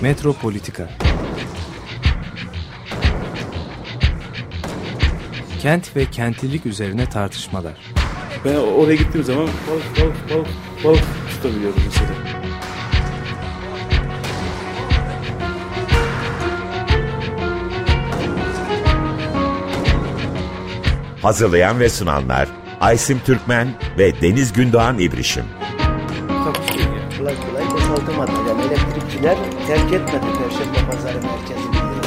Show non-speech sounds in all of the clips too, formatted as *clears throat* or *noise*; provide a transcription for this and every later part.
Metropolitika Kent ve kentlilik üzerine tartışmalar. Ben oraya gittiğim zaman balık balık balık balık tutabiliyorum mesela. Hazırlayan ve sunanlar Aysim Türkmen ve Deniz Gündoğan İbrişim. Kolay kolay boşaltamadı. Yani elektrikçiler terk etmedi Perşembe Pazarı merkezini.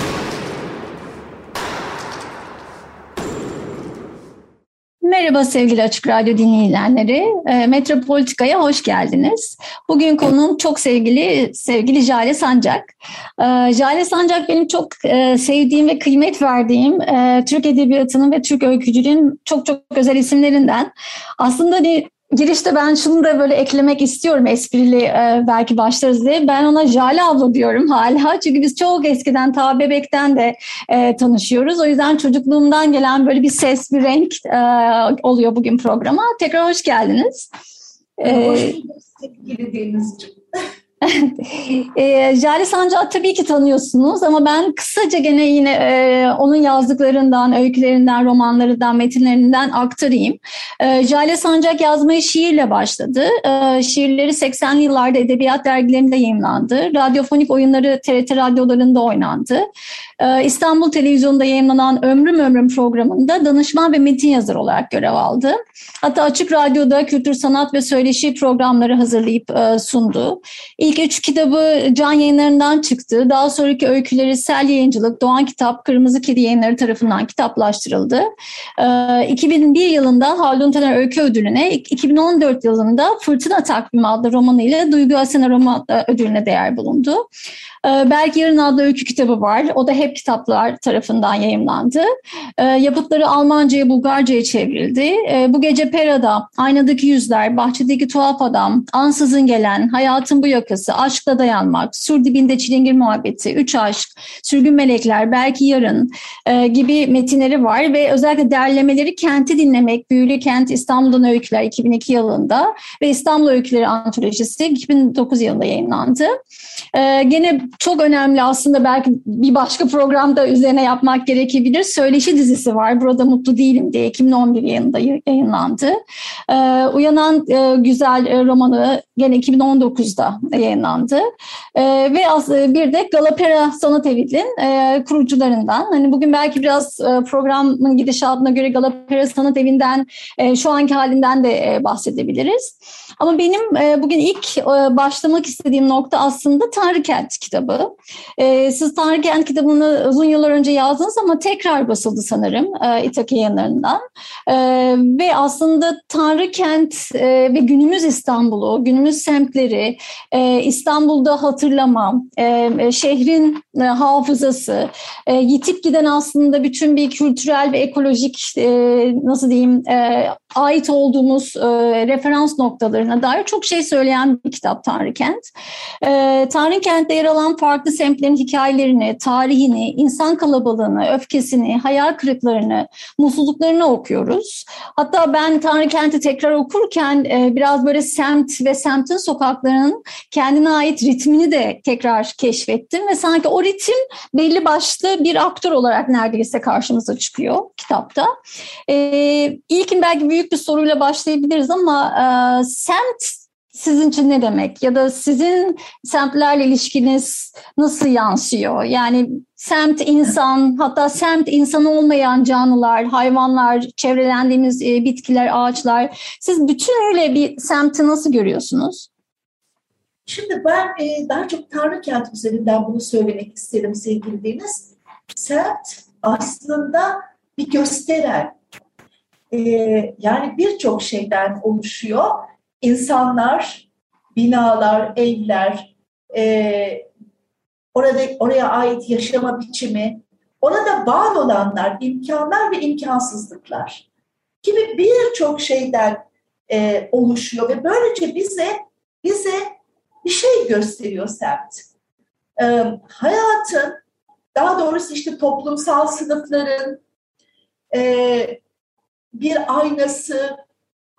Merhaba sevgili Açık Radyo dinleyenleri. E, Metropolitika'ya hoş geldiniz. Bugün konuğum çok sevgili sevgili Jale Sancak. E, Jale Sancak benim çok e, sevdiğim ve kıymet verdiğim e, Türk Edebiyatı'nın ve Türk öykücülüğün çok çok özel isimlerinden. Aslında girişte ben şunu da böyle eklemek istiyorum esprili e, belki başlarız diye. Ben ona Jale abla diyorum hala. *laughs* Çünkü biz çok eskiden ta bebekten de e, tanışıyoruz. O yüzden çocukluğumdan gelen böyle bir ses, bir renk e, oluyor bugün programa. Tekrar hoş geldiniz. E, hoş bulduk sevgili Denizciğim. E, Jale Sancağı tabii ki tanıyorsunuz ama ben kısaca gene yine e, onun yazdıklarından, öykülerinden, romanlarından, metinlerinden aktarayım. E, Jale Sancak yazmaya şiirle başladı. E, şiirleri 80'li yıllarda edebiyat dergilerinde yayınlandı. Radyofonik oyunları TRT radyolarında oynandı. E, İstanbul Televizyonu'nda yayınlanan Ömrüm Ömrüm programında danışman ve metin yazarı olarak görev aldı. Hatta Açık Radyo'da kültür, sanat ve söyleşi programları hazırlayıp e, sundu. İlk üç kitabı Can Yayınları'ndan çıktı. Daha sonraki öyküleri Sel Yayıncılık, Doğan Kitap, Kırmızı Kedi Yayınları tarafından kitaplaştırıldı. E, 2001 yılında Haldun Taner Öykü Ödülü'ne, 2014 yılında Fırtına Takvimi adlı romanıyla Duygu Asena Roman Ödülü'ne değer bulundu. E, Belki Yarın adlı öykü kitabı var. O da hep kitaplar tarafından yayımlandı. E, yapıtları Almanca'ya, Bulgarca'ya çevrildi. E, bu gece Pera'da, Aynadaki Yüzler, Bahçedeki Tuhaf Adam, Ansızın Gelen, Hayatın Bu Yakası, Aşkla Dayanmak, Sur Dibinde Çilingir Muhabbeti, Üç Aşk, Sürgün Melekler, Belki Yarın e, gibi metinleri var ve özellikle derlemeleri Kenti Dinlemek, Büyülü Kent İstanbul'dan Öyküler 2002 yılında ve İstanbul Öyküleri Antolojisi 2009 yılında yayınlandı. Gene çok önemli aslında belki bir başka programda üzerine yapmak gerekebilir. Söyleşi dizisi var. Burada Mutlu Değilim diye 2011 yılında yayınlandı. Ee, Uyanan e, Güzel e, romanı gene 2019'da yayınlandı. Ee, ve e, bir de Galapera Sanat Evi'nin kurucularından. Hani bugün belki biraz programın gidişatına göre Galapera Sanat Evi'nden şu anki halinden de bahsedebiliriz. Ama benim bugün ilk başlamak istediğim nokta aslında Tanrı Kent kitabı. E, siz Tanrı Kent kitabını uzun yıllar önce yazdınız ama tekrar basıldı sanırım e, İtaki yayınlarından. E, ve aslında Tanrı Kent e, ve günümüz İstanbul'u, günümüz semtleri, e, İstanbul'da hatırlama, e, şehrin e, hafızası, e, yitip giden aslında bütün bir kültürel ve ekolojik e, nasıl diyeyim e, ait olduğumuz e, referans noktalarına dair çok şey söyleyen bir kitap Tanrı Kent. E, Tanrı Kent'te yer alan farklı semtlerin hikayelerini, tarihini, insan kalabalığını, öfkesini, hayal kırıklarını, mutsuzluklarını okuyoruz. Hatta ben Tanrı Kent'i tekrar okurken e, biraz böyle semt ve semtin sokaklarının kendine ait ritmini de tekrar keşfettim ve sanki o ritim belli başlı bir aktör olarak neredeyse karşımıza çıkıyor kitapta. E, ilkin belki büyük bir soruyla başlayabiliriz ama e, semt sizin için ne demek? Ya da sizin semtlerle ilişkiniz nasıl yansıyor? Yani semt insan, hatta semt insan olmayan canlılar, hayvanlar, çevrelendiğimiz e, bitkiler, ağaçlar. Siz bütünüyle bir semti nasıl görüyorsunuz? Şimdi ben e, daha çok Tanrı Kent üzerinden bunu söylemek isterim sevgili Deniz. Semt aslında bir gösteren, e, yani birçok şeyden oluşuyor insanlar, binalar, evler, e, orada oraya ait yaşama biçimi, orada var olanlar, imkanlar ve imkansızlıklar gibi birçok şeyden e, oluşuyor ve böylece bize bize bir şey gösteriyor semt. E, hayatın, daha doğrusu işte toplumsal sınıfların e, bir aynası,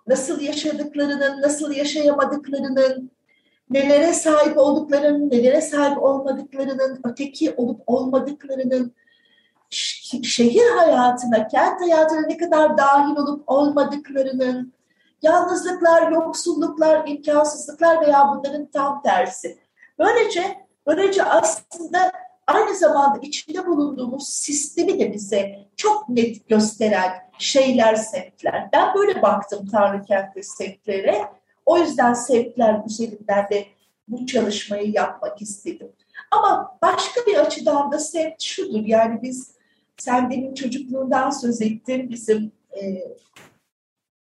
nasıl yaşadıklarının, nasıl yaşayamadıklarının, nelere sahip olduklarının, nelere sahip olmadıklarının, öteki olup olmadıklarının, şehir hayatına, kent hayatına ne kadar dahil olup olmadıklarının, yalnızlıklar, yoksulluklar, imkansızlıklar veya bunların tam tersi. Böylece, böylece aslında aynı zamanda içinde bulunduğumuz sistemi de bize çok net gösteren şeyler, semtler. Ben böyle baktım Tanrı Kent'te semtlere. O yüzden semtler üzerinden de bu çalışmayı yapmak istedim. Ama başka bir açıdan da semt şudur. Yani biz sen demin çocukluğundan söz ettin bizim e,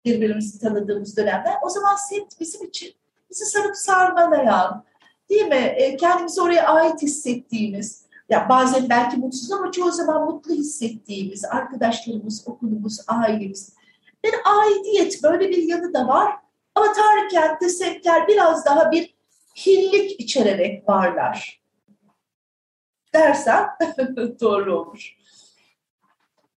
birbirimizi tanıdığımız dönemler. O zaman semt bizim için bizi sarıp sarmalayan, değil mi? E, kendimizi oraya ait hissettiğimiz, ya bazen belki mutsuz ama çoğu zaman mutlu hissettiğimiz arkadaşlarımız, okulumuz, ailemiz. Bir aidiyet böyle bir yanı da var. Ama Tanrı kentte semtler biraz daha bir hillik içererek varlar. Dersem *laughs* doğru olur.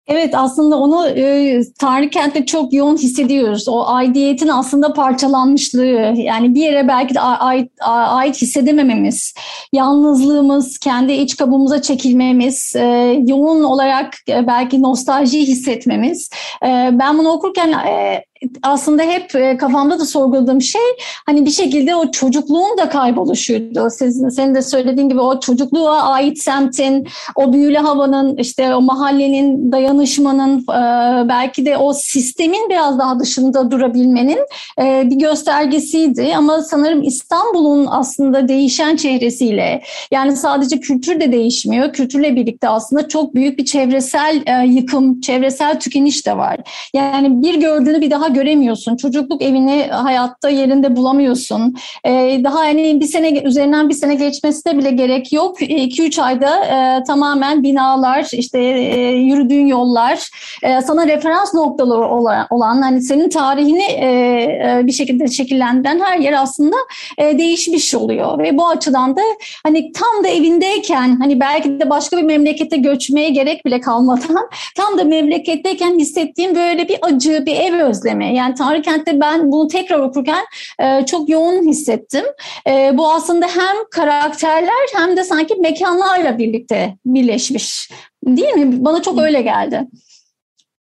Evet aslında onu e, Tanrı Kent'te çok yoğun hissediyoruz. O aidiyetin aslında parçalanmışlığı yani bir yere belki de ait, ait hissedemememiz, yalnızlığımız, kendi iç kabuğumuza çekilmemiz, e, yoğun olarak e, belki nostalji hissetmemiz. E, ben bunu okurken e, aslında hep e, kafamda da sorguladığım şey hani bir şekilde o çocukluğun da kayboluşuydu. Sizin, senin de söylediğin gibi o çocukluğa ait semtin, o büyülü havanın, işte o mahallenin, dayanışmanın, e, belki de o sistemin biraz daha dışında durabilmenin e, bir göstergesiydi. Ama sanırım İstanbul'un aslında değişen çehresiyle yani sadece kültür de değişmiyor. Kültürle birlikte aslında çok büyük bir çevresel yıkım, çevresel tükeniş de var. Yani bir gördüğünü bir daha daha göremiyorsun. Çocukluk evini hayatta yerinde bulamıyorsun. Ee, daha hani bir sene üzerinden bir sene geçmesine bile gerek yok. 2-3 ayda e, tamamen binalar, işte e, yürüdüğün yollar, e, sana referans noktaları olan, hani senin tarihini e, e, bir şekilde şekillendiren her yer aslında e, değişmiş oluyor. Ve bu açıdan da hani tam da evindeyken hani belki de başka bir memlekete göçmeye gerek bile kalmadan *laughs* tam da memleketteyken hissettiğim böyle bir acı, bir ev özlemi izleme. Yani Tanrı Kent'te ben bunu tekrar okurken e, çok yoğun hissettim. E, bu aslında hem karakterler hem de sanki mekanlarla birlikte birleşmiş. Değil mi? Bana çok öyle geldi.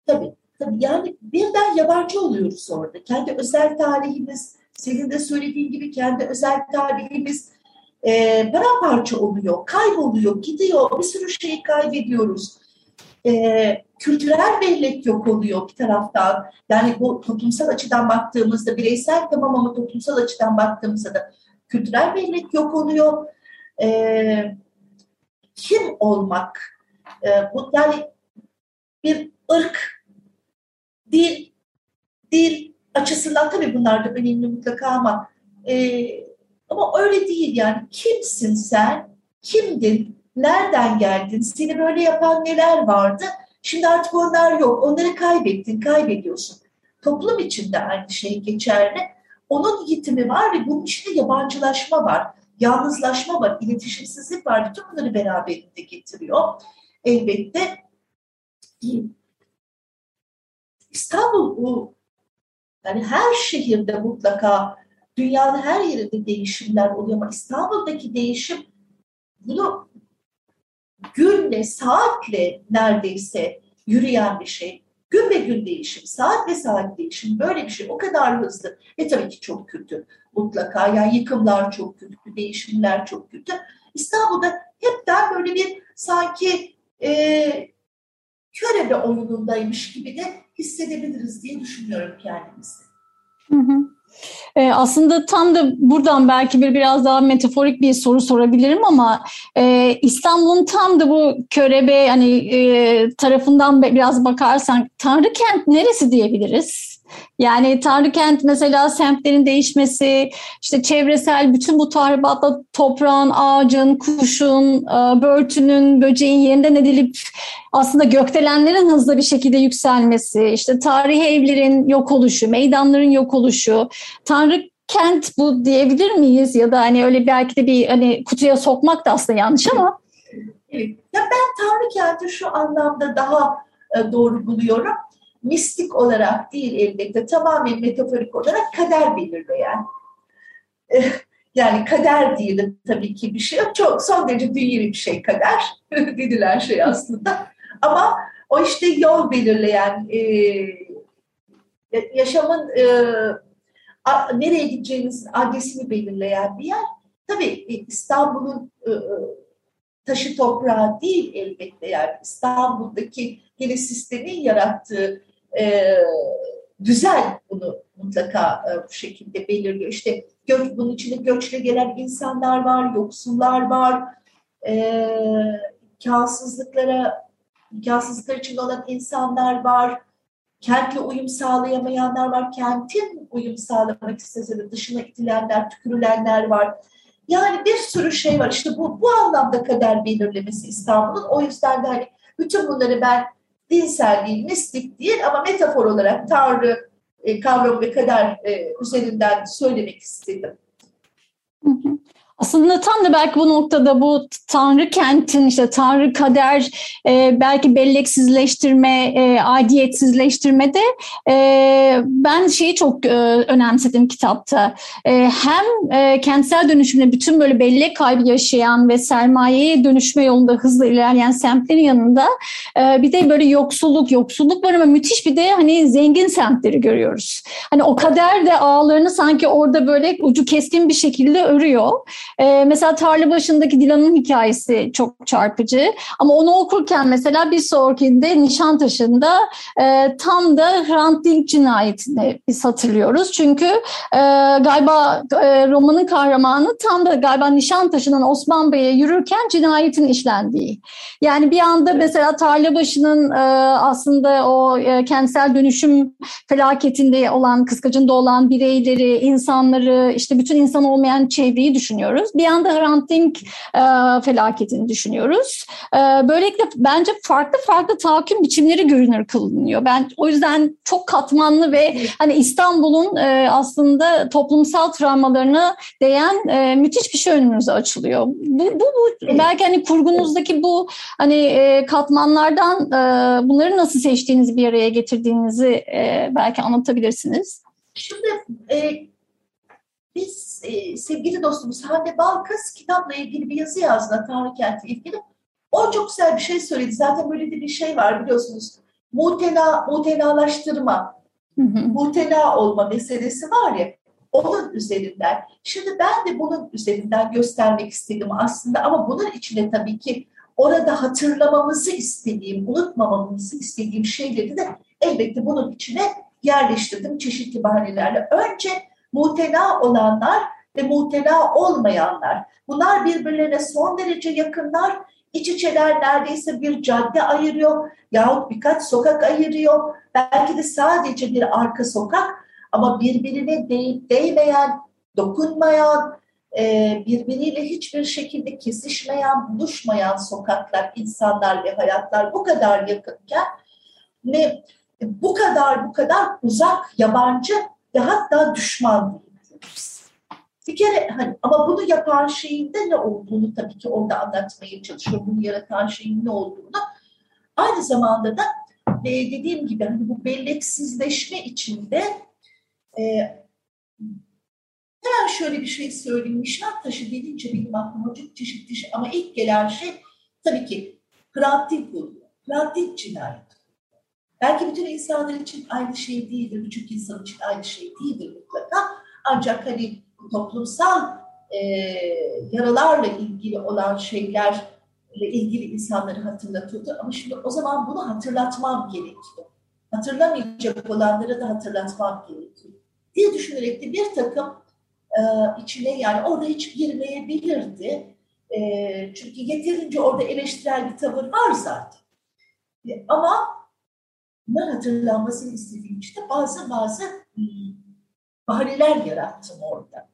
Tabii. Tabii yani birden yabancı oluyoruz orada. Kendi özel tarihimiz, senin de söylediğin gibi kendi özel tarihimiz e, paramparça oluyor, kayboluyor, gidiyor. Bir sürü şeyi kaybediyoruz. E, kültürel bellek yok oluyor bir taraftan. Yani bu toplumsal açıdan baktığımızda bireysel tamam ama toplumsal açıdan baktığımızda da kültürel bellek yok oluyor. Ee, kim olmak? Ee, bu yani bir ırk, dil, dil açısından tabii bunlar da önemli mutlaka ama e, ama öyle değil yani kimsin sen, kimdin, nereden geldin, seni böyle yapan neler vardı? Şimdi artık onlar yok. Onları kaybettin, kaybediyorsun. Toplum içinde aynı şey geçerli. Onun yitimi var ve bunun içinde yabancılaşma var. Yalnızlaşma var, iletişimsizlik var. Bütün bunları beraberinde getiriyor. Elbette İstanbul bu yani her şehirde mutlaka dünyanın her yerinde değişimler oluyor ama İstanbul'daki değişim bunu günle, saatle neredeyse yürüyen bir şey. Gün ve gün değişim, saat ve saat değişim böyle bir şey o kadar hızlı ve tabii ki çok kötü mutlaka. Yani yıkımlar çok kötü, değişimler çok kötü. İstanbul'da hepten böyle bir sanki e, körebe oyunundaymış gibi de hissedebiliriz diye düşünüyorum kendimizi. Hı hı. E, aslında tam da buradan belki bir biraz daha metaforik bir soru sorabilirim ama e, İstanbul'un tam da bu körebe hani e, tarafından biraz bakarsan Tanrı kent neresi diyebiliriz? Yani Tanrıkent mesela semtlerin değişmesi, işte çevresel bütün bu tahribatla toprağın, ağacın, kuşun, e, börtünün, böceğin yeniden edilip aslında gökdelenlerin hızlı bir şekilde yükselmesi, işte tarihi evlerin yok oluşu, meydanların yok oluşu, Tanrı kent bu diyebilir miyiz ya da hani öyle belki de bir hani kutuya sokmak da aslında yanlış ama. Evet. Ya ben Tanrı kenti şu anlamda daha e, doğru buluyorum mistik olarak değil elbette tamamen metaforik olarak kader belirleyen. Eh, Yani kader diyelim tabii ki bir şey yok. Çok son derece dünyevi bir şey kader *laughs* dediler şey aslında. Ama o işte yol belirleyen, e, yaşamın e, a, nereye gideceğinizin adresini belirleyen bir yer. Tabii e, İstanbul'un taşı toprağı değil elbette yani İstanbul'daki yine sistemin yarattığı e, düzen bunu mutlaka e, bu şekilde belirliyor. İşte göç, bunun içinde göçle gelen insanlar var, yoksullar var, e, imkansızlıklara, imkansızlıklar içinde olan insanlar var, kentle uyum sağlayamayanlar var, kentin uyum sağlamak istese de dışına itilenler, tükürülenler var. Yani bir sürü şey var. İşte bu, bu anlamda kader belirlemesi İstanbul'un. O yüzden de hani bütün bunları ben dinsel değil, mistik değil ama metafor olarak Tanrı e, kavramı ve kader e, üzerinden söylemek istedim. Aslında tam da belki bu noktada bu Tanrı kentin işte Tanrı kader e, belki belleksizleştirme, e, aidiyetsizleştirmede e, ben şeyi çok e, önemsedim kitapta. E, hem e, kentsel dönüşümde bütün böyle bellek kaybı yaşayan ve sermayeye dönüşme yolunda hızla ilerleyen semtlerin yanında e, bir de böyle yoksulluk, yoksulluk var ama müthiş bir de hani zengin semtleri görüyoruz. Hani o kader de ağlarını sanki orada böyle ucu keskin bir şekilde örüyor. E, mesela tarla başındaki Dilan'ın hikayesi çok çarpıcı. Ama onu okurken mesela bir sonrakinde Nişantaşı'nda e, tam da Hrant Dink cinayetini biz hatırlıyoruz. Çünkü e, galiba e, romanın kahramanı tam da galiba Nişantaşı'ndan Osman Bey'e yürürken cinayetin işlendiği. Yani bir anda mesela Tarlabaşı'nın e, aslında o e, kentsel dönüşüm felaketinde olan, kıskacında olan bireyleri, insanları, işte bütün insan olmayan çevreyi düşünüyoruz. Bir anda Hrant Dink e, felaketini düşünüyoruz. E, böylelikle bence farklı farklı tahakküm biçimleri görünür kılınıyor. Ben o yüzden çok katmanlı ve hani İstanbul'un e, aslında toplumsal travmalarına değen e, müthiş bir şey önümüze açılıyor. Bu, bu, bu belki hani kurgunuzdaki bu hani e, katmanlardan e, bunları nasıl seçtiğinizi bir araya getirdiğinizi e, belki anlatabilirsiniz. Şimdi e, biz e, sevgili dostumuz Hande Balkız kitapla ilgili bir yazı yazdı Tanrı Kenti ilgili. O çok güzel bir şey söyledi. Zaten böyle de bir şey var biliyorsunuz. Mutena, mutenalaştırma, mutena olma meselesi var ya onun üzerinden. Şimdi ben de bunun üzerinden göstermek istedim aslında ama bunun içine tabii ki orada hatırlamamızı istediğim, unutmamamızı istediğim şeyleri de elbette bunun içine yerleştirdim çeşitli bahanelerle. Önce mutena olanlar ve mutena olmayanlar. Bunlar birbirlerine son derece yakınlar. İç içeler neredeyse bir cadde ayırıyor yahut birkaç sokak ayırıyor. Belki de sadece bir arka sokak ama birbirine değip değmeyen, dokunmayan, e, birbiriyle hiçbir şekilde kesişmeyen, buluşmayan sokaklar, insanlar ve hayatlar bu kadar yakınken ne bu kadar bu kadar uzak, yabancı ve hatta düşman diyebiliriz. Bir kere hani, ama bunu yapan şeyin de ne olduğunu tabii ki orada anlatmaya çalışıyor. Bunu yaratan şeyin ne olduğunu. Aynı zamanda da e, dediğim gibi hani bu belleksizleşme içinde e, hemen şöyle bir şey söyleyeyim. Nişantaşı denince benim aklıma çok çeşitli şey ama ilk gelen şey tabii ki Hrant Dink oluyor. Hrant Dink cinayeti. Belki bütün insanlar için aynı şey değildir, birçok insan için aynı şey değildir mutlaka. Ancak hani toplumsal e, yaralarla ilgili olan şeylerle ilgili insanları hatırlatıyordu. Ama şimdi o zaman bunu hatırlatmam gerekiyor. Hatırlamayacak olanları da hatırlatmam gerekiyor. Diye düşünerek de bir takım e, içine yani orada hiç girmeyebilirdi. E, çünkü yeterince orada eleştirel bir tavır var zaten. E, ama bunlar hatırlanmasını istediğim için de bazı bazı bahaneler yarattım orada.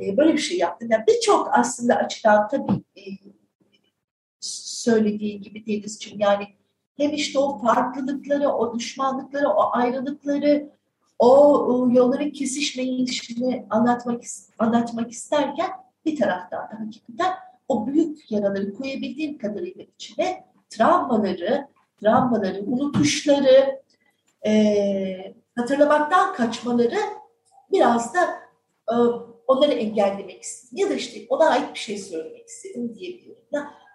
E, böyle bir şey yaptım. Yani Birçok aslında açıdan tabii e, söylediği gibi Denizciğim yani hem işte o farklılıkları, o düşmanlıkları, o ayrılıkları, o, yolların kesişmeyişini anlatmak anlatmak isterken bir taraftan da hakikaten o büyük yaraları koyabildiğim kadarıyla içine travmaları, travmaları, unutuşları, e, hatırlamaktan kaçmaları biraz da e, onları engellemek istedim ya da işte ona ait bir şey söylemek istedim diyebilirim.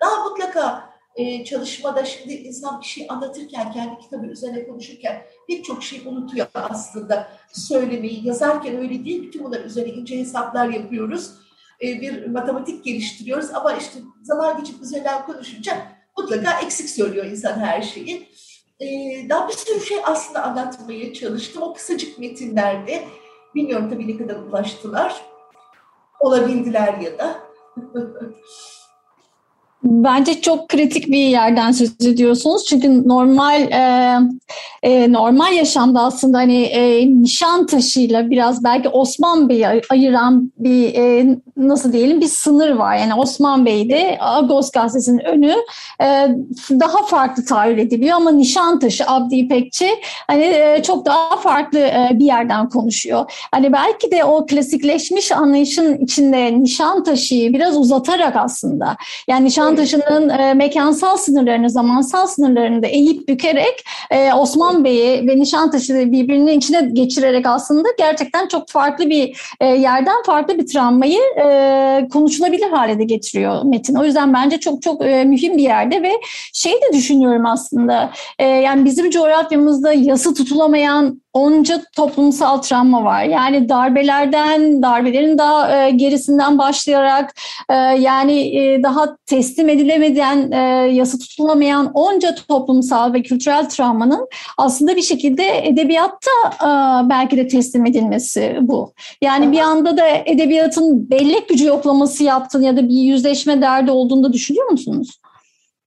Daha mutlaka e, çalışmada şimdi insan bir şey anlatırken, kendi kitabı üzerine konuşurken birçok şey unutuyor aslında söylemeyi. Yazarken öyle değil, bütün bunlar üzerine ince hesaplar yapıyoruz. E, bir matematik geliştiriyoruz ama işte zaman geçip üzerinden konuşunca mutlaka eksik söylüyor insan her şeyi. E, daha bir sürü şey aslında anlatmaya çalıştım. O kısacık metinlerde, bilmiyorum tabii ne kadar ulaştılar, olabildiler ya da. *laughs* Bence çok kritik bir yerden söz ediyorsunuz. Çünkü normal e, e, normal yaşamda aslında hani e, Nişantaşı'yla biraz belki Osman Bey'i ayıran bir e, nasıl diyelim bir sınır var. Yani Osman Bey'de Agos gazetesinin önü e, daha farklı tahayyül ediliyor ama Nişantaşı Abdi İpekçi hani e, çok daha farklı e, bir yerden konuşuyor. Hani belki de o klasikleşmiş anlayışın içinde Nişantaşı'yı biraz uzatarak aslında yani Nişantaşı'nın e, mekansal sınırlarını, zamansal sınırlarını da eğip bükerek e, Osman Bey'i ve Nişantaşı'yı birbirinin içine geçirerek aslında gerçekten çok farklı bir e, yerden farklı bir travmayı e, konuşulabilir hale de getiriyor Metin. O yüzden bence çok çok e, mühim bir yerde ve şey de düşünüyorum aslında e, yani bizim coğrafyamızda yası tutulamayan onca toplumsal travma var. Yani darbelerden, darbelerin daha e, gerisinden başlayarak e, yani e, daha teslim edilemeden, e, yasa tutulamayan onca toplumsal ve kültürel travmanın aslında bir şekilde edebiyatta e, belki de teslim edilmesi bu. Yani bir anda da edebiyatın bellek gücü yoklaması yaptığını ya da bir yüzleşme derdi olduğunu da düşünüyor musunuz?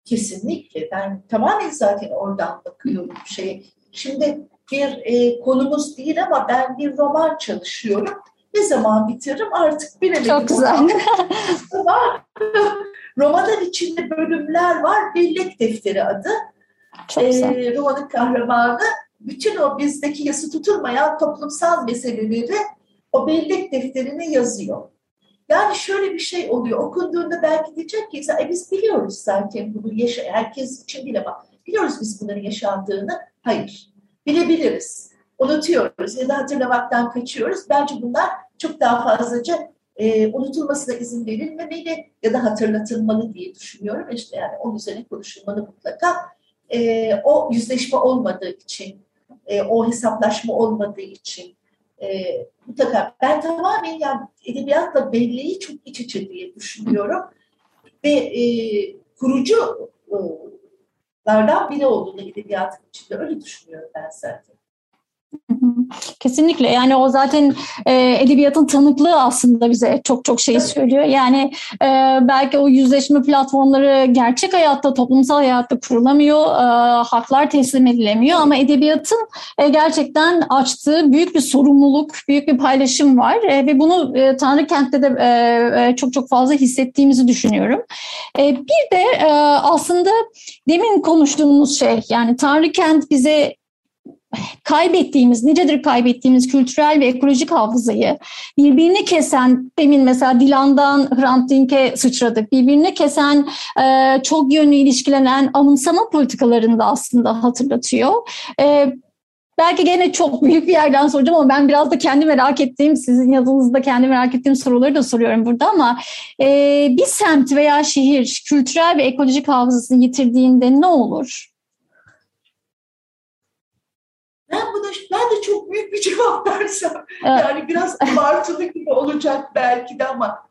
Kesinlikle. Ben tamamen zaten oradan bakıyorum şey. Şimdi bir e, konumuz değil ama ben bir roman çalışıyorum. Ne zaman bitiririm artık bilemedim. Çok güzel. *laughs* Romanın içinde bölümler var. Bellek Defteri adı. Çok güzel. E, romanın kahramanı bütün o bizdeki yası tutulmayan toplumsal meseleleri o bellek defterine yazıyor. Yani şöyle bir şey oluyor. Okunduğunda belki diyecek ki e biz biliyoruz zaten bunu yaşa herkes için bile bak. Biliyoruz biz bunların yaşandığını. Hayır bilebiliriz. Unutuyoruz ya da hatırlamaktan kaçıyoruz. Bence bunlar çok daha fazlaca e, unutulmasına izin verilmemeli ya da hatırlatılmalı diye düşünüyorum. İşte yani onun üzerine konuşulmalı mutlaka. E, o yüzleşme olmadığı için, e, o hesaplaşma olmadığı için e, mutlaka ben tamamen yani edebiyatla belleği çok iç içe diye düşünüyorum. Ve e, kurucu e, lardan biri olduğunu edebiyatın içinde öyle düşünüyorum ben zaten. Kesinlikle yani o zaten e, edebiyatın tanıklığı aslında bize çok çok şey söylüyor. Yani e, belki o yüzleşme platformları gerçek hayatta toplumsal hayatta kurulamıyor, e, haklar teslim edilemiyor ama edebiyatın e, gerçekten açtığı büyük bir sorumluluk, büyük bir paylaşım var e, ve bunu e, Tanrı Kent'te de e, e, çok çok fazla hissettiğimizi düşünüyorum. E, bir de e, aslında demin konuştuğumuz şey yani Tanrı Kent bize kaybettiğimiz, nicedir kaybettiğimiz kültürel ve ekolojik hafızayı birbirini kesen, demin mesela Dilan'dan Hrant Dink'e sıçradık, birbirini kesen e, çok yönlü ilişkilenen anımsama politikalarını da aslında hatırlatıyor. E, Belki gene çok büyük bir yerden soracağım ama ben biraz da kendi merak ettiğim, sizin yazınızda kendi merak ettiğim soruları da soruyorum burada ama e, bir semt veya şehir kültürel ve ekolojik hafızasını yitirdiğinde ne olur? Ben buna ben de çok büyük bir cevap *laughs* versem yani biraz abartılı gibi olacak belki de ama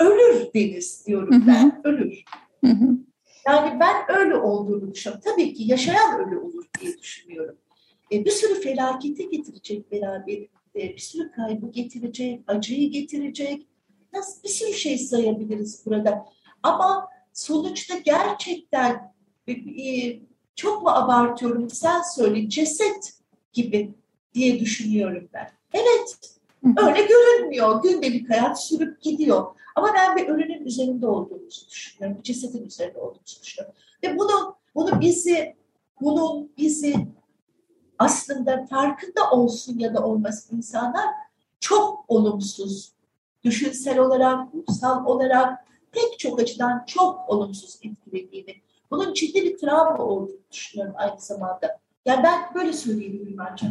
ölür Deniz diyorum ben. Ölür. Yani ben öyle olduğunu düşünüyorum. Tabii ki yaşayan ölü olur diye düşünüyorum. E, bir sürü felaketi getirecek beraberinde, bir sürü kaybı getirecek, acıyı getirecek. Nasıl bir sürü şey sayabiliriz burada. Ama sonuçta gerçekten e, e çok mu abartıyorum sen söyle ceset gibi diye düşünüyorum ben. Evet, öyle görünmüyor. Gündelik hayat sürüp gidiyor. Ama ben bir ölünün üzerinde olduğumuzu düşünüyorum. Bir cesedin üzerinde olduğumuzu düşünüyorum. Ve bunu, bunu bizi, bunun bizi aslında farkında olsun ya da olmasın insanlar çok olumsuz, düşünsel olarak, ruhsal olarak pek çok açıdan çok olumsuz etkilediğini, bunun ciddi bir travma olduğunu düşünüyorum aynı zamanda. Yani ben böyle söyleyebilirim ancak.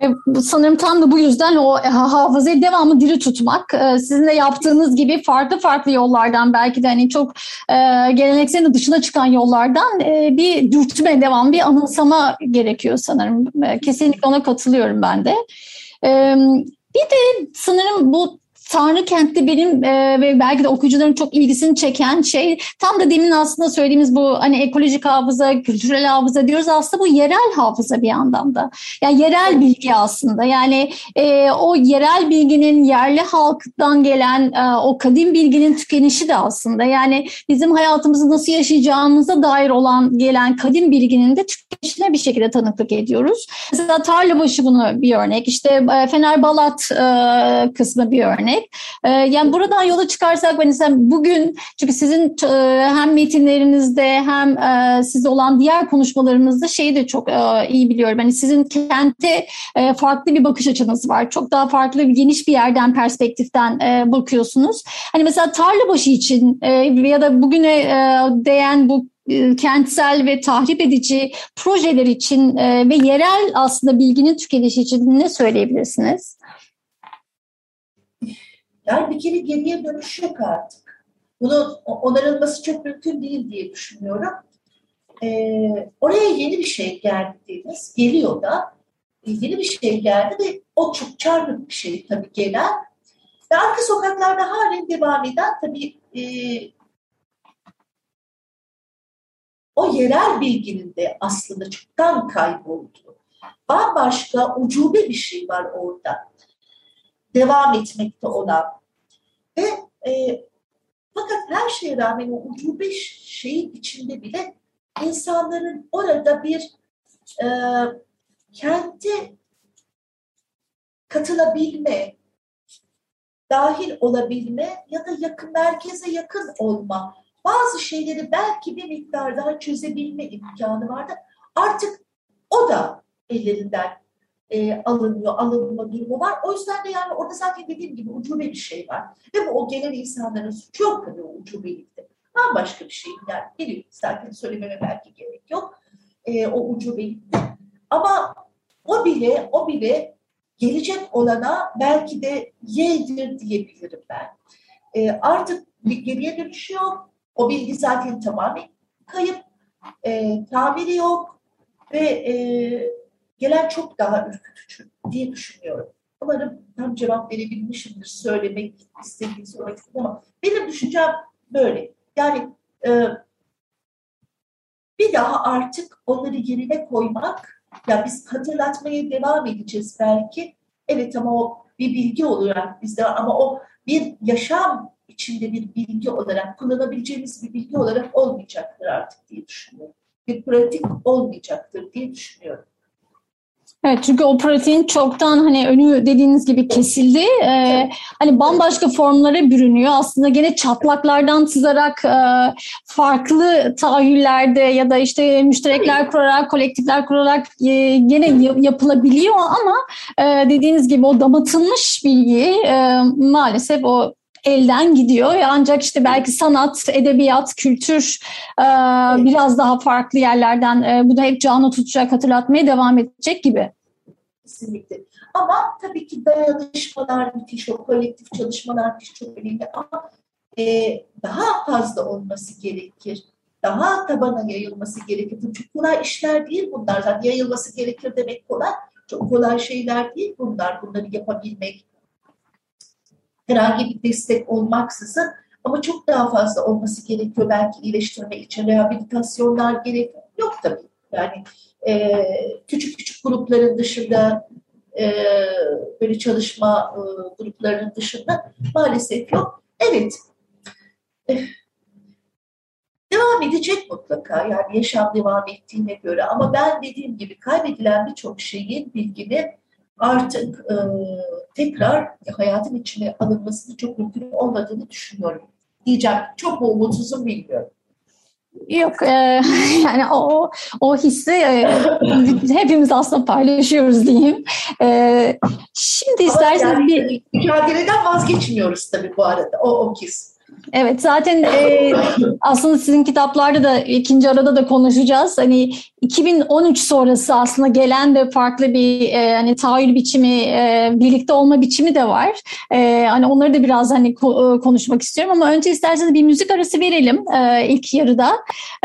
E, sanırım tam da bu yüzden o e, hafızayı devamlı diri tutmak, e, sizin de yaptığınız gibi farklı farklı yollardan belki de hani çok gelenekselin dışına çıkan yollardan bir dürtme devam, bir anımsama gerekiyor sanırım. Kesinlikle ona katılıyorum ben de. Bir de sanırım bu Tanrı Kent'te benim e, ve belki de okuyucuların çok ilgisini çeken şey tam da demin aslında söylediğimiz bu hani ekolojik hafıza, kültürel hafıza diyoruz. Aslında bu yerel hafıza bir yandan da. Yani yerel bilgi aslında. Yani e, o yerel bilginin yerli halktan gelen e, o kadim bilginin tükenişi de aslında. Yani bizim hayatımızı nasıl yaşayacağımıza dair olan gelen kadim bilginin de tükenişine bir şekilde tanıklık ediyoruz. Mesela Tarlabaşı bunu bir örnek. İşte e, Fener Balat e, kısmı bir örnek örnek. E, yani buradan yola çıkarsak mesela bugün çünkü sizin e, hem metinlerinizde hem e, size olan diğer konuşmalarınızda şeyi de çok e, iyi biliyorum. Hani sizin kente e, farklı bir bakış açınız var. Çok daha farklı bir geniş bir yerden perspektiften e, bakıyorsunuz. Hani mesela Tarlabaşı için e, ya da bugüne e, değen bu e, kentsel ve tahrip edici projeler için e, ve yerel aslında bilginin tükenişi için ne söyleyebilirsiniz? Yani bir kere geriye dönüş yok artık. Bunun onarılması çok mümkün değil diye düşünüyorum. Ee, oraya yeni bir şey geldi dediğimiz, geliyor da e, yeni bir şey geldi ve o çok çarpık bir şey tabii gelen. Ve arka sokaklarda halen devam eden tabii e, o yerel bilginin de aslında çoktan kayboldu. Bambaşka ucube bir şey var orada. Devam etmekte olan ve e, fakat her şeye rağmen o ucube şeyin içinde bile insanların orada bir e, kente katılabilme, dahil olabilme ya da yakın merkeze yakın olma, bazı şeyleri belki bir miktar daha çözebilme imkanı vardı. Artık o da ellerinden e, alınıyor, alınma durumu var. O yüzden de yani orada zaten dediğim gibi ucube bir şey var. Ve bu o gelen insanların suçu yok tabii o ucubelikte. Bambaşka bir şey yani biliyor zaten söylememe belki gerek yok. E, o ucubelikte. Ama o bile, o bile gelecek olana belki de yedir diyebilirim ben. E, artık geriye dönüşü yok. O bilgi zaten tamamen kayıp. E, tamiri yok. Ve e, gelen çok daha ürkütücü diye düşünüyorum. Umarım tam cevap verebilmişimdir söylemek istediğim sormak istedim ama benim düşüncem böyle. Yani e, bir daha artık onları yerine koymak, ya biz hatırlatmaya devam edeceğiz belki. Evet ama o bir bilgi olarak bizde ama o bir yaşam içinde bir bilgi olarak kullanabileceğimiz bir bilgi olarak olmayacaktır artık diye düşünüyorum. Bir pratik olmayacaktır diye düşünüyorum. Evet çünkü o protein çoktan hani önü dediğiniz gibi kesildi. Ee, hani bambaşka formlara bürünüyor. Aslında gene çatlaklardan sızarak e, farklı tahayyüllerde ya da işte müşterekler kurarak, kolektifler kurarak e, gene yapılabiliyor ama e, dediğiniz gibi o damatılmış bilgi e, maalesef o elden gidiyor. Ancak işte belki sanat, edebiyat, kültür e, biraz daha farklı yerlerden e, bu da hep canlı tutacak, hatırlatmaya devam edecek gibi. Kesinlikle. Ama tabii ki dayanışmalar müthiş, o kolektif çalışmalar müthiş çok önemli ama e, daha fazla olması gerekir. Daha tabana yayılması gerekir. Çok kolay işler değil bunlar. Zaten yayılması gerekir demek kolay. Çok kolay şeyler değil bunlar. Bunları yapabilmek, herhangi bir destek olmaksızın ama çok daha fazla olması gerekiyor. Belki iyileştirme için rehabilitasyonlar gerek yok tabii. Yani e, küçük küçük grupların dışında e, böyle çalışma e, gruplarının dışında maalesef yok. Evet. E, devam edecek mutlaka. Yani yaşam devam ettiğine göre. Ama ben dediğim gibi kaybedilen birçok şeyin bilgini artık e, tekrar hayatın içine alınmasını çok mümkün olmadığını düşünüyorum. Diyeceğim çok mu umutsuzum bilmiyorum. Yok e, *laughs* yani o o hissi e, *laughs* hepimiz aslında paylaşıyoruz diyeyim. E, şimdi isterseniz yani, bir mücadeleden vazgeçmiyoruz tabii bu arada o o his. Evet zaten e, aslında sizin kitaplarda da ikinci arada da konuşacağız. Hani 2013 sonrası aslında gelen de farklı bir e, hani tahayyül biçimi, e, birlikte olma biçimi de var. E, hani onları da biraz hani ko- e, konuşmak istiyorum ama önce isterseniz bir müzik arası verelim e, ilk yarıda.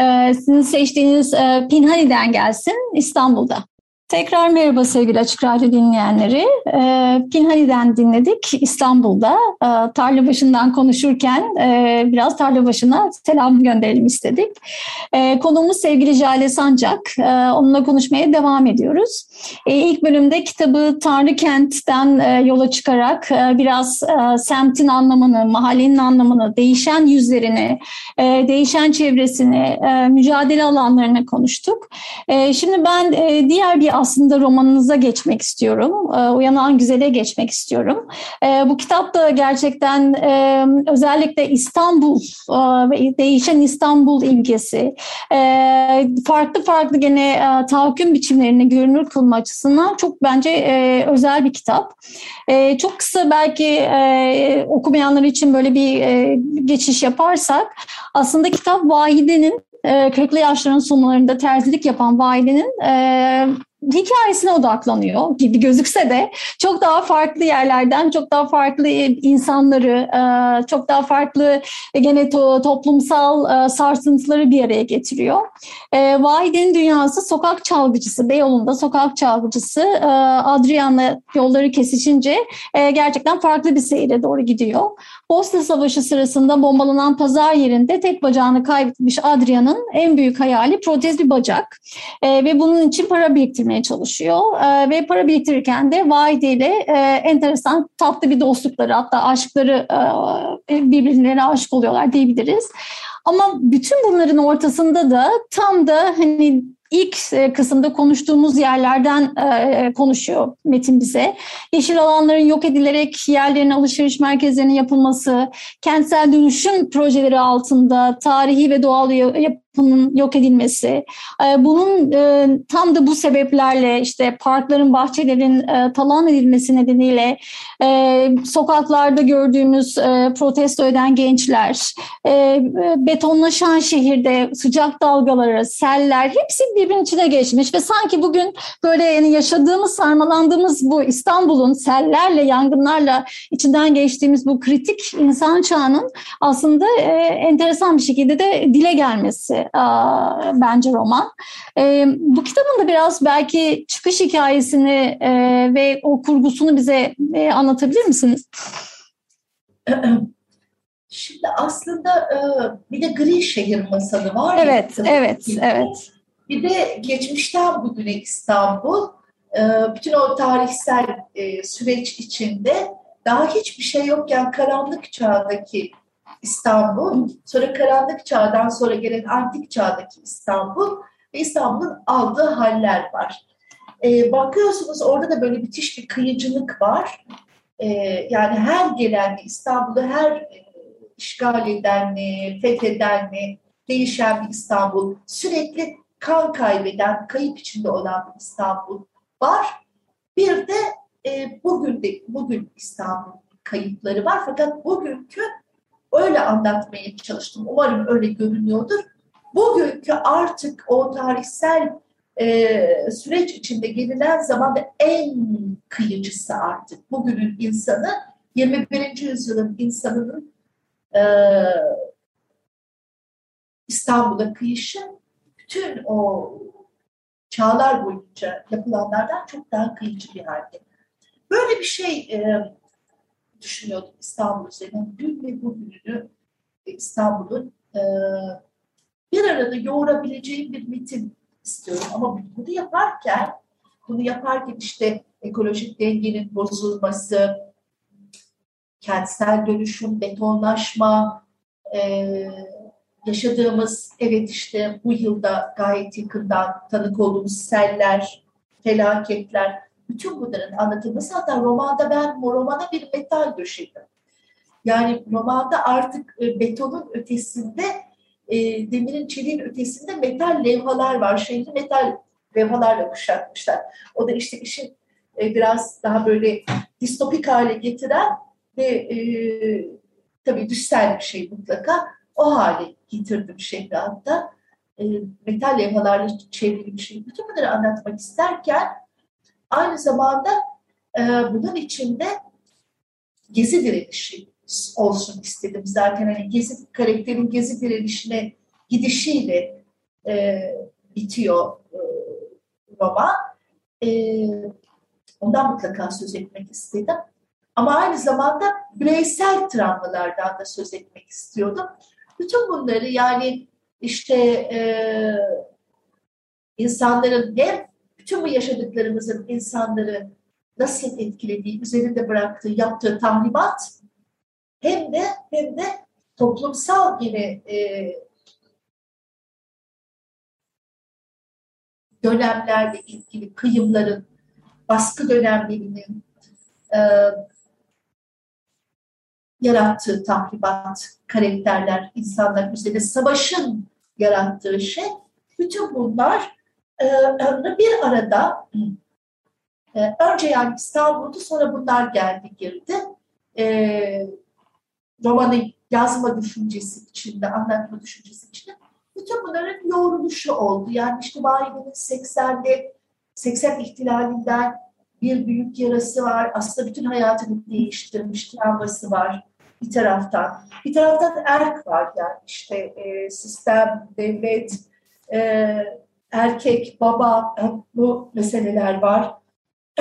E, sizin seçtiğiniz e, Pinhani'den gelsin İstanbul'da. Tekrar merhaba sevgili Açık Radyo dinleyenleri. Ee, Pinhani'den dinledik İstanbul'da. Ee, tarla başından konuşurken e, biraz tarla başına selam gönderelim istedik. Ee, konuğumuz sevgili Jale Sancak. Ee, onunla konuşmaya devam ediyoruz. Ee, ilk bölümde kitabı Tanrı Kent'ten e, yola çıkarak e, biraz e, semtin anlamını, mahallenin anlamını, değişen yüzlerini, e, değişen çevresini, e, mücadele alanlarını konuştuk. E, şimdi ben e, diğer bir aslında romanınıza geçmek istiyorum. Uyanan Güzel'e geçmek istiyorum. E, bu kitap da gerçekten e, özellikle İstanbul e, ve değişen İstanbul imgesi, e, farklı farklı gene e, tahakküm biçimlerini görünür kılma açısından çok bence e, özel bir kitap. Çok kısa belki e, okumayanlar için böyle bir geçiş yaparsak aslında kitap Vahide'nin e, 40'lı yaşların sonlarında terzilik yapan Vahide'nin hikayesine odaklanıyor gibi gözükse de çok daha farklı yerlerden çok daha farklı insanları e, çok daha farklı gene to, toplumsal e, sarsıntıları bir araya getiriyor. E, Vahide'nin dünyası sokak çalgıcısı, Beyoğlu'nda sokak çalgıcısı Adrian'la yolları kesişince gerçekten farklı bir seyre doğru gidiyor. Bosna Savaşı sırasında bombalanan pazar yerinde tek bacağını kaybetmiş Adrian'ın en büyük hayali protez bir bacak ve bunun için para biriktirmeye çalışıyor e, ve para biriktirirken de Vahide ile e, enteresan tatlı bir dostlukları hatta aşkları e, birbirlerine aşık oluyorlar diyebiliriz. Ama bütün bunların ortasında da tam da hani ilk e, kısımda konuştuğumuz yerlerden e, konuşuyor Metin bize. Yeşil alanların yok edilerek yerlerin alışveriş merkezlerinin yapılması, kentsel dönüşüm projeleri altında tarihi ve doğal yapının yok edilmesi. E, bunun tam da bu sebeplerle işte parkların, bahçelerin talan edilmesi nedeniyle sokaklarda gördüğümüz protesto eden gençler, betonlaşan şehirde sıcak dalgaları, seller hepsi birbirinin içine geçmiş ve sanki bugün böyle yani yaşadığımız, sarmalandığımız bu İstanbul'un sellerle, yangınlarla içinden geçtiğimiz bu kritik insan çağının aslında e, enteresan bir şekilde de dile gelmesi e, bence roman. E, bu kitabın da biraz belki çıkış hikayesini e, ve o kurgusunu bize e, anlatabilir misiniz? Şimdi aslında e, bir de gri şehir masalı var. Evet, ya, evet, evet. Bir de geçmişten bugüne İstanbul, e, bütün o tarihsel e, süreç içinde daha hiçbir şey yokken karanlık çağdaki İstanbul, sonra karanlık çağdan sonra gelen antik çağdaki İstanbul ve İstanbul'un aldığı haller var. E, bakıyorsunuz orada da böyle müthiş bir kıyıcılık var. Yani her gelen İstanbul'u her işgal eden mi, fetheden değişen bir İstanbul, sürekli kan kaybeden, kayıp içinde olan İstanbul var. Bir de e, bugün de bugün İstanbul kayıpları var. Fakat bugünkü öyle anlatmaya çalıştım. Umarım öyle görünüyordur. Bugünkü artık o tarihsel e, süreç içinde gelinen zamanda en kıyıcısı artık. Bugünün insanı 21. yüzyılın insanının e, İstanbul'a kıyışı bütün o çağlar boyunca yapılanlardan çok daha kıyıcı bir halde. Böyle bir şey e, düşünüyordum İstanbul üzerine. Dün ve bugününü İstanbul'un e, bir arada yoğurabileceğim bir metin istiyorum. Ama bunu yaparken bunu yaparken işte ekolojik dengenin bozulması, kentsel dönüşüm, betonlaşma, e, yaşadığımız evet işte bu yılda gayet yakından tanık olduğumuz seller, felaketler, bütün bunların anlatılması hatta romanda ben romana bir metal döşedim. Yani romanda artık e, betonun ötesinde, e, demirin çeliğin ötesinde metal levhalar var. Şehri metal levhalarla kuşatmışlar. O da işte işin e, biraz daha böyle distopik hale getiren ve tabii düşsel bir şey mutlaka. O hale getirdim Şehriat'ta. E, metal levhalarla çevrili bir şey. Bütün bunları anlatmak isterken aynı zamanda e, bunun içinde gezi direnişi olsun istedim. Zaten hani gezi karakterin gezi direnişine gidişiyle e, bitiyor e, roman. E, ondan mutlaka söz etmek istedim. Ama aynı zamanda bireysel travmalardan da söz etmek istiyordum. Bütün bunları yani işte e, insanların hem bütün bu yaşadıklarımızın insanları nasıl etkilediği, üzerinde bıraktığı, yaptığı tahribat hem de hem de toplumsal gibi e, dönemlerle ilgili kıyımların, baskı dönemlerinin e, yarattığı tahribat, karakterler, insanlar üzerinde savaşın yarattığı şey, bütün bunlar e, bir arada e, önce yani İstanbul'da sonra bunlar geldi girdi. E, romanı yazma düşüncesi içinde, anlatma düşüncesi içinde bütün bunların yoğruluşu oldu. Yani işte Vahide'nin 80'de 80 ihtilalinden bir büyük yarası var. Aslında bütün hayatını değiştirmiş travması var bir taraftan. Bir taraftan erk var yani işte e, sistem, devlet, e, erkek, baba bu meseleler var. *clears throat*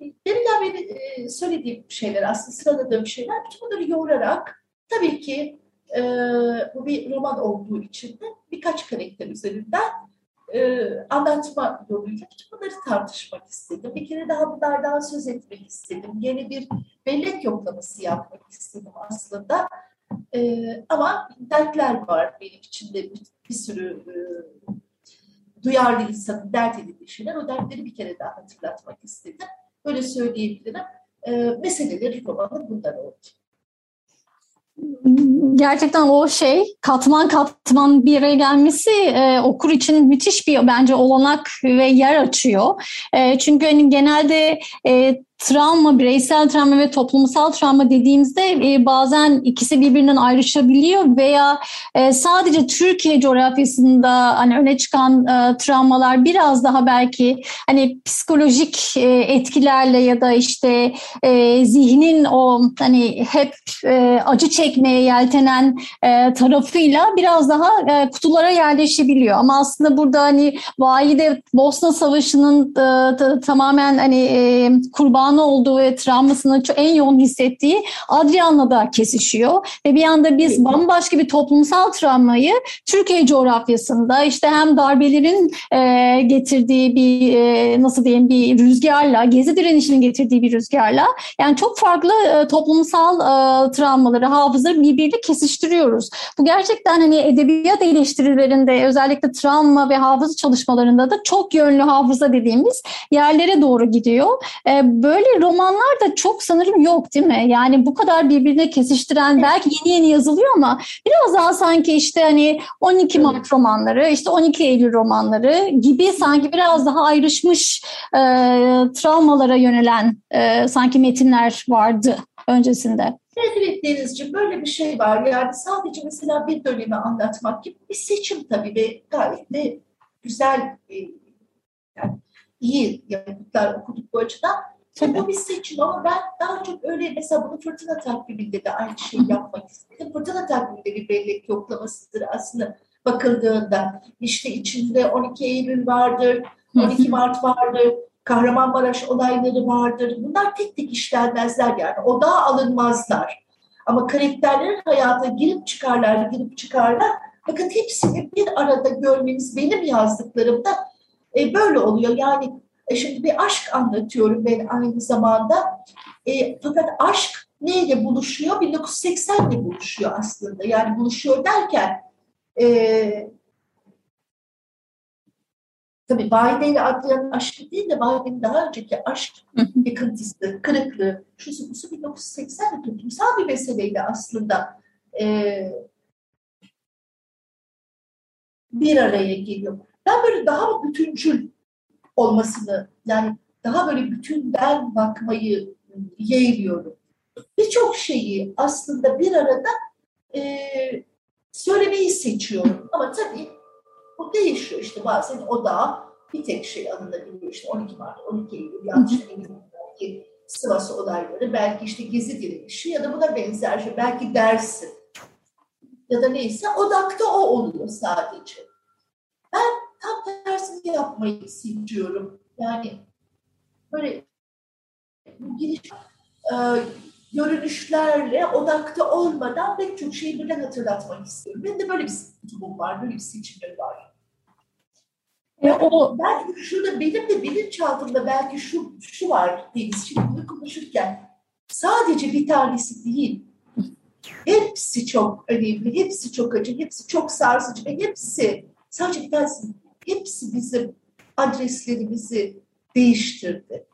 Deminden beri e, söylediğim şeyler aslında sıraladığım şeyler bütün bunları yoğurarak tabii ki e, bu bir roman olduğu için de birkaç karakter üzerinden e, anlatma yoluyla bunları tartışmak istedim. Bir kere daha bunlardan söz etmek istedim. Yeni bir bellek yoklaması yapmak istedim aslında. E, ama dertler var benim içinde bir, bir sürü e, duyarlı insanın dert edildiği şeyler. O dertleri bir kere daha hatırlatmak istedim. Böyle söyleyebilirim. E, meseleleri romanın bundan oldu gerçekten o şey katman katman bir araya gelmesi e, okur için müthiş bir bence olanak ve yer açıyor. E, çünkü hani genelde e, travma, bireysel travma ve toplumsal travma dediğimizde e, bazen ikisi birbirinden ayrışabiliyor veya e, sadece Türkiye coğrafyasında hani öne çıkan e, travmalar biraz daha belki hani psikolojik e, etkilerle ya da işte e, zihnin o hani hep e, acı çekmeye yeltenen e, tarafıyla biraz daha e, kutulara yerleşebiliyor. Ama aslında burada hani Vahide Bosna Savaşı'nın e, tamamen hani e, kurban kurbanı olduğu ve travmasını en yoğun hissettiği Adrian'la da kesişiyor. Ve bir anda biz bambaşka bir toplumsal travmayı Türkiye coğrafyasında işte hem darbelerin e, getirdiği bir e, nasıl diyeyim bir rüzgarla, gezi direnişinin getirdiği bir rüzgarla yani çok farklı e, toplumsal e, travmaları, hafızaları birbiriyle kesiştiriyoruz. Bu gerçekten hani edebiyat eleştirilerinde özellikle travma ve hafıza çalışmalarında da çok yönlü hafıza dediğimiz yerlere doğru gidiyor. E, böyle Böyle romanlar da çok sanırım yok değil mi? Yani bu kadar birbirine kesiştiren belki yeni yeni yazılıyor ama biraz daha sanki işte hani 12 Mart romanları, işte 12 Eylül romanları gibi sanki biraz daha ayrışmış e, travmalara yönelen e, sanki metinler vardı öncesinde. Evet, Denizciğim böyle bir şey var. Yani sadece mesela bir dönemi anlatmak gibi bir seçim tabii ve gayet de güzel e, yani iyi yapıtlar okuduk bu açıdan. Bu bir seçim ama ben daha çok öyle mesela bunu fırtına takviminde de aynı şeyi yapmak istedim. Fırtına takviminde bir bellek yoklamasıdır aslında bakıldığında. işte içinde 12 Eylül vardır, 12 Mart vardır, Kahramanmaraş olayları vardır. Bunlar tek tek işlenmezler yani. Odağa alınmazlar. Ama karakterlerin hayata girip çıkarlar, girip çıkarlar. Bakın hepsini bir arada görmeniz benim yazdıklarımda e, böyle oluyor. Yani şimdi bir aşk anlatıyorum ben aynı zamanda. E, fakat aşk neyle buluşuyor? 1980 ile buluşuyor aslında. Yani buluşuyor derken e, tabii Vahide ile Adrian'ın aşkı değil de Vahide'nin daha önceki aşk yıkıntısı, kırıklığı, şu busu 1980 toplumsal bir meseleydi aslında. E, bir araya geliyor. Ben böyle daha bütüncül olmasını yani daha böyle bütünden bakmayı yeğliyorum. birçok şeyi aslında bir arada e, söylemeyi seçiyorum. Ama tabii bu değişiyor işte bazen o da bir tek şey alınabiliyor işte 12 Mart, 12 Eylül, yanlış belki Sivas olayları, belki işte Gezi direnişi ya da buna benzer şey, belki Dersim ya da neyse odakta o oluyor sadece. Yapmayı seçiyorum. Yani böyle giriş e, görünüşlerle odakta olmadan pek çok şeyi birden hatırlatmak istiyorum. Benim de böyle bir tutumum var, böyle bir seçimim var. E, o belki şurada benim de bilinçaltımda belki şu şu var Deniz şimdi bunu konuşurken sadece bir tanesi değil hepsi çok önemli, hepsi çok acı, hepsi çok sarsıcı ve hepsi sadece bir tanesi hepsi bizim adreslerimizi değiştirdi.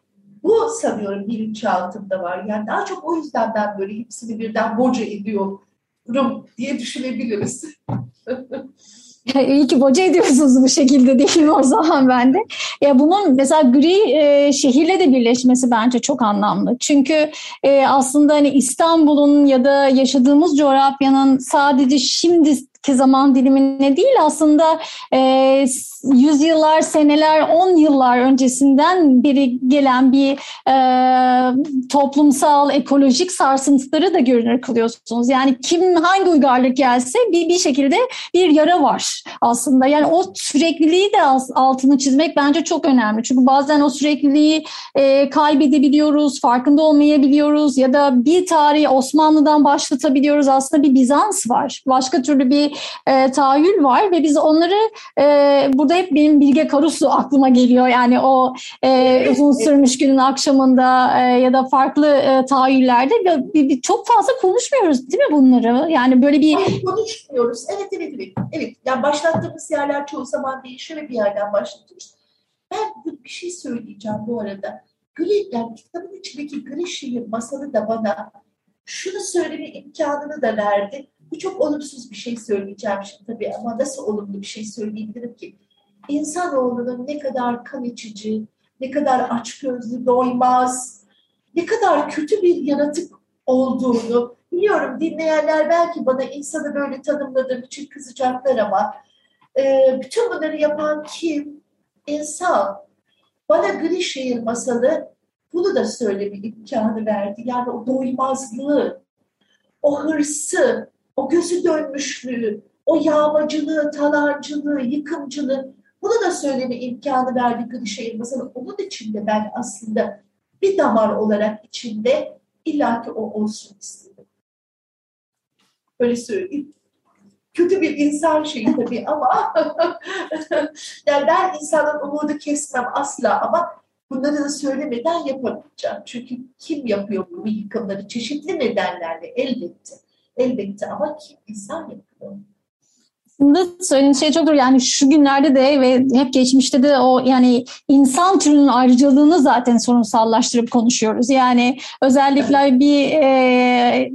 Bu sanıyorum bilinçaltımda var. Yani daha çok o yüzden ben böyle hepsini birden boca ediyorum diye düşünebiliriz. *laughs* İyi ki boca ediyorsunuz bu şekilde değil mi o zaman ben de. Ya bunun mesela gri e, şehirle de birleşmesi bence çok anlamlı. Çünkü e, aslında hani İstanbul'un ya da yaşadığımız coğrafyanın sadece şimdi ki zaman dilimine değil aslında e, yüzyıllar, seneler, on yıllar öncesinden beri gelen bir e, toplumsal, ekolojik sarsıntıları da görünür kılıyorsunuz. Yani kim hangi uygarlık gelse bir, bir şekilde bir yara var aslında. Yani o sürekliliği de altını çizmek bence çok önemli. Çünkü bazen o sürekliliği e, kaybedebiliyoruz, farkında olmayabiliyoruz ya da bir tarihi Osmanlı'dan başlatabiliyoruz. Aslında bir Bizans var. Başka türlü bir e, tahayyül var ve biz onları e, burada hep benim Bilge Karuslu aklıma geliyor. Yani o e, uzun sürmüş günün akşamında e, ya da farklı e, tahayyüllerde çok fazla konuşmuyoruz değil mi bunları? Yani böyle bir... Hayır, konuşmuyoruz. Evet, evet, evet. Evet, yani başlattığımız yerler çoğu zaman değişiyor ve bir yerden başlatıyoruz. Ben bir şey söyleyeceğim bu arada. Gri, yani kitabın içindeki gri şehir masalı da bana şunu söyleme imkanını da verdi. Bu çok olumsuz bir şey söyleyeceğim şimdi tabii ama nasıl olumlu bir şey söyleyebilirim ki? İnsanoğlunun ne kadar kan içici, ne kadar açgözlü, doymaz, ne kadar kötü bir yaratık olduğunu biliyorum. Dinleyenler belki bana insanı böyle tanımladığım için kızacaklar ama e, bütün bunları yapan kim? İnsan. Bana Gri Şehir masalı bunu da söyleme imkanı verdi. Yani o doymazlığı, o hırsı, o gözü dönmüşlüğü, o yağmacılığı, talancılığı, yıkımcılığı bunu da söyleme imkanı verdi Gırişehir. Mesela onun içinde ben aslında bir damar olarak içinde illaki o olsun istedim. Öyle söyleyeyim. Kötü bir insan şeyi tabii ama *laughs* yani ben insanın umudu kesmem asla ama bunları da söylemeden yapamayacağım. Çünkü kim yapıyor bu yıkımları çeşitli nedenlerle elbette. Elbette ama kim insan yapıyor. Aslında söylediğiniz şey çok doğru. Yani şu günlerde de ve hep geçmişte de o yani insan türünün ayrıcalığını zaten sorunsallaştırıp konuşuyoruz. Yani özellikle bir e,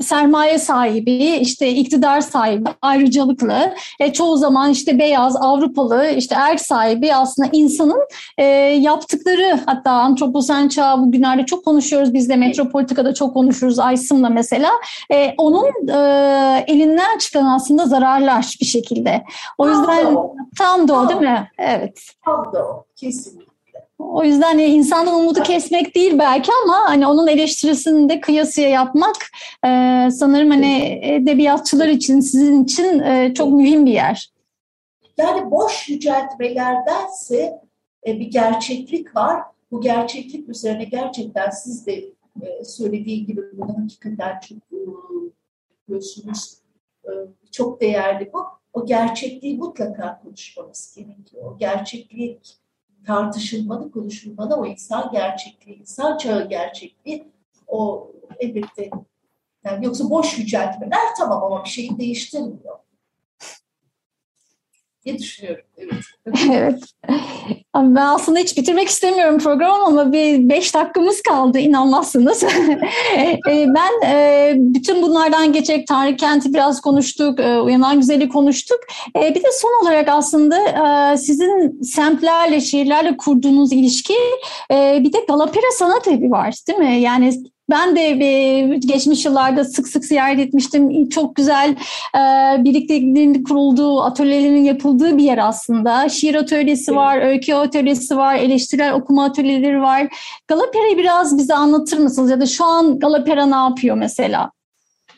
sermaye sahibi, işte iktidar sahibi, ayrıcalıklı, e, çoğu zaman işte beyaz, Avrupalı, işte erk sahibi aslında insanın e, yaptıkları hatta antroposen çağı bugünlerde çok konuşuyoruz biz de metropolitikada çok konuşuruz Aysım'la mesela. E, onun e, elinden çıkan aslında zararlar bir şekilde. O yüzden tam da o, tam da o değil mi? Evet. Tam da o, kesinlikle. O yüzden hani insanın umudu kesmek değil belki ama hani onun eleştirisini de kıyasıya yapmak e, sanırım hani edebiyatçılar için sizin için e, çok mühim bir yer. Yani boş yüceltmelerdense e, bir gerçeklik var. Bu gerçeklik üzerine gerçekten siz de e, söylediği gibi bunu hakikaten çok e, yapıyorsunuz. E, çok değerli bu. O gerçekliği mutlaka konuşmamız gerekiyor. O gerçeklik tartışılmalı, konuşulmalı o insan gerçekliği, insan çağı gerçekliği o elbette yani yoksa boş yüceltmeler tamam ama bir şeyi değiştirmiyor diye düşünüyorum. *laughs* Evet. evet. Ben aslında hiç bitirmek istemiyorum program ama bir beş dakikamız kaldı inanmazsınız. *laughs* E, ben e, bütün bunlardan geçerek Tanrı Kent'i biraz konuştuk, e, Uyanan Güzel'i konuştuk. Bir de son olarak aslında sizin semtlerle, şehirlerle kurduğunuz ilişki bir de Galapera Sanat Evi var değil mi? Yani ben de e, geçmiş yıllarda sık sık ziyaret etmiştim. Çok güzel e, birlikteliğin kurulduğu, atölyelerin yapıldığı bir yer aslında. Şiir atölyesi var, öykü atölyesi var, eleştirel okuma atölyeleri var. Galapera'yı biraz bize anlatır mısınız? Ya da şu an Galapera ne yapıyor mesela?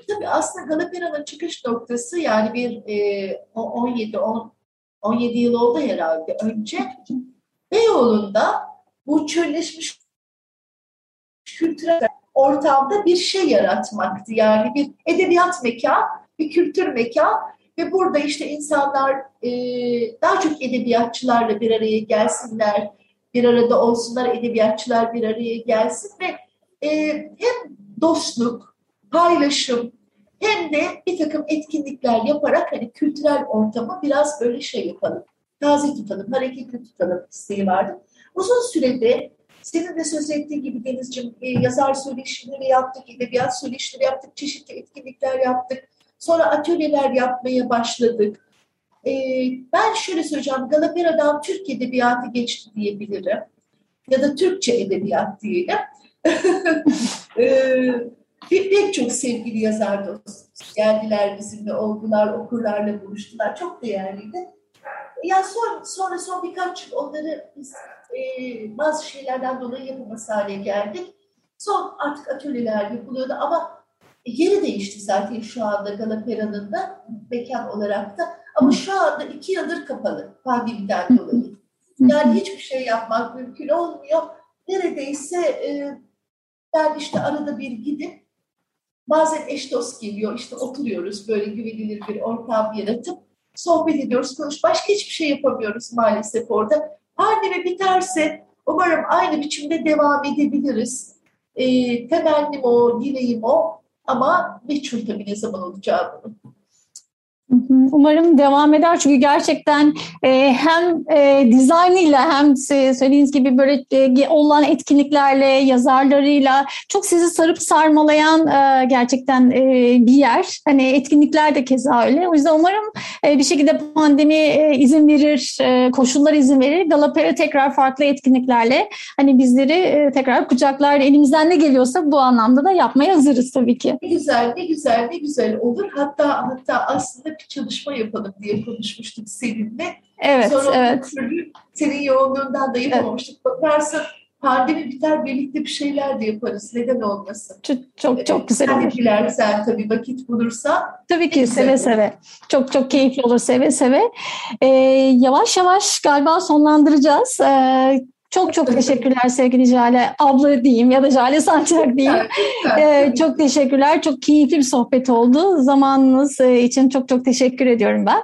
Tabii aslında Galapera'nın çıkış noktası yani bir e, 17 10, 17 yıl oldu herhalde önce Beyoğlu'nda bu çölleşmiş kültürel ortamda bir şey yaratmaktı. Yani bir edebiyat mekan, bir kültür mekan ve burada işte insanlar e, daha çok edebiyatçılarla bir araya gelsinler, bir arada olsunlar, edebiyatçılar bir araya gelsin ve e, hem dostluk, paylaşım hem de bir takım etkinlikler yaparak hani kültürel ortamı biraz böyle şey yapalım, taze tutalım, hareketli tutalım isteği vardı. Uzun sürede senin de söz ettiğin gibi Deniz'ciğim e, yazar söyleşileri yaptık, edebiyat söyleşileri yaptık, çeşitli etkinlikler yaptık. Sonra atölyeler yapmaya başladık. E, ben şöyle söyleyeceğim, Galapera'dan Türk Edebiyatı geçti diyebilirim. Ya da Türkçe Edebiyat diyelim. *laughs* e, bir, pek çok sevgili yazar dostumuz geldiler bizimle, oldular, okurlarla buluştular. Çok değerliydi. Ya son, sonra son birkaç yıl onları biz e, bazı şeylerden dolayı yapılması hale geldik. Son artık atölyeler yapılıyordu ama yeri değişti zaten şu anda Galapera'nın da mekan olarak da. Ama şu anda iki yıldır kapalı pandemiden dolayı. Yani hiçbir şey yapmak mümkün olmuyor. Neredeyse e, ben işte arada bir gidip bazen eş dost geliyor işte oturuyoruz böyle güvenilir bir ortam yaratıp sohbet ediyoruz, konuş. Başka hiçbir şey yapamıyoruz maalesef orada. Pandemi biterse umarım aynı biçimde devam edebiliriz. E, temennim o, dileğim o ama meçhul tabii ne zaman olacağı bunun. Umarım devam eder çünkü gerçekten e, hem e, dizaynıyla hem söylediğiniz gibi böyle e, olan etkinliklerle, yazarlarıyla çok sizi sarıp sarmalayan e, gerçekten e, bir yer. Hani etkinlikler de keza öyle. O yüzden umarım e, bir şekilde pandemi e, izin verir, e, koşullar izin verir. Galapera tekrar farklı etkinliklerle hani bizleri e, tekrar kucaklar. Elimizden ne geliyorsa bu anlamda da yapmaya hazırız tabii ki. Ne güzel, ne güzel, ne güzel olur. Hatta hatta aslında bir çalışma yapalım diye konuşmuştuk seninle. Evet, Sonra evet. Türlü, senin yoğunluğundan da yapamamıştık. Evet. Bakarsın pandemi biter birlikte bir şeyler de yaparız. Neden olmasın? Çok çok, çok güzel olur. olur. dilersen tabii vakit bulursa. Tabii ki seve olur. seve. Çok çok keyifli olur seve seve. Ee, yavaş yavaş galiba sonlandıracağız. Ee, çok çok teşekkürler sevgili Jale abla diyeyim ya da Jale Sancak diyeyim. Ee, çok teşekkürler. Çok keyifli bir sohbet oldu. Zamanınız için çok çok teşekkür ediyorum ben.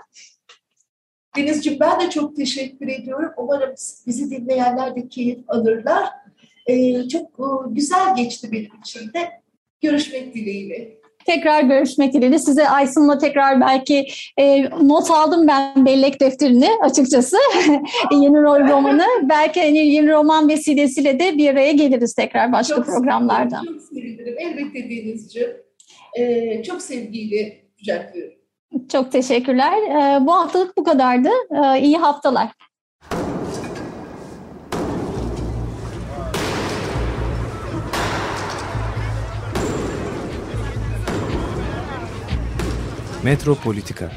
Denizciğim ben de çok teşekkür ediyorum. Umarım bizi dinleyenler de keyif alırlar. Ee, çok güzel geçti benim için de. Görüşmek dileğiyle. Tekrar görüşmek dileğiyle. Size Aysun'la tekrar belki e, not aldım ben bellek defterini açıkçası. *laughs* yeni rol romanı. Belki hani yeni roman vesilesiyle de bir araya geliriz tekrar başka çok programlarda. Çok sevinirim. Elbette Denizciğim. Ee, çok sevgiyle kucaklıyorum. Çok teşekkürler. Ee, bu haftalık bu kadardı. Ee, iyi haftalar. Metropolitika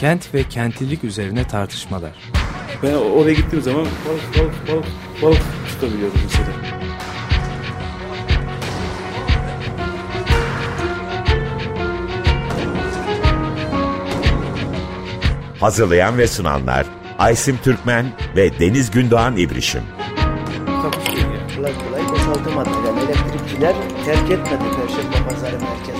Kent ve kentlilik üzerine tartışmalar. Ben oraya gittiğim zaman balık balık balık balık tutabiliyorum mesela. Hazırlayan ve sunanlar Aysim Türkmen ve Deniz Gündoğan İbrişim. Elektrikçiler terk etmedi Perşembe Pazarı merkezini.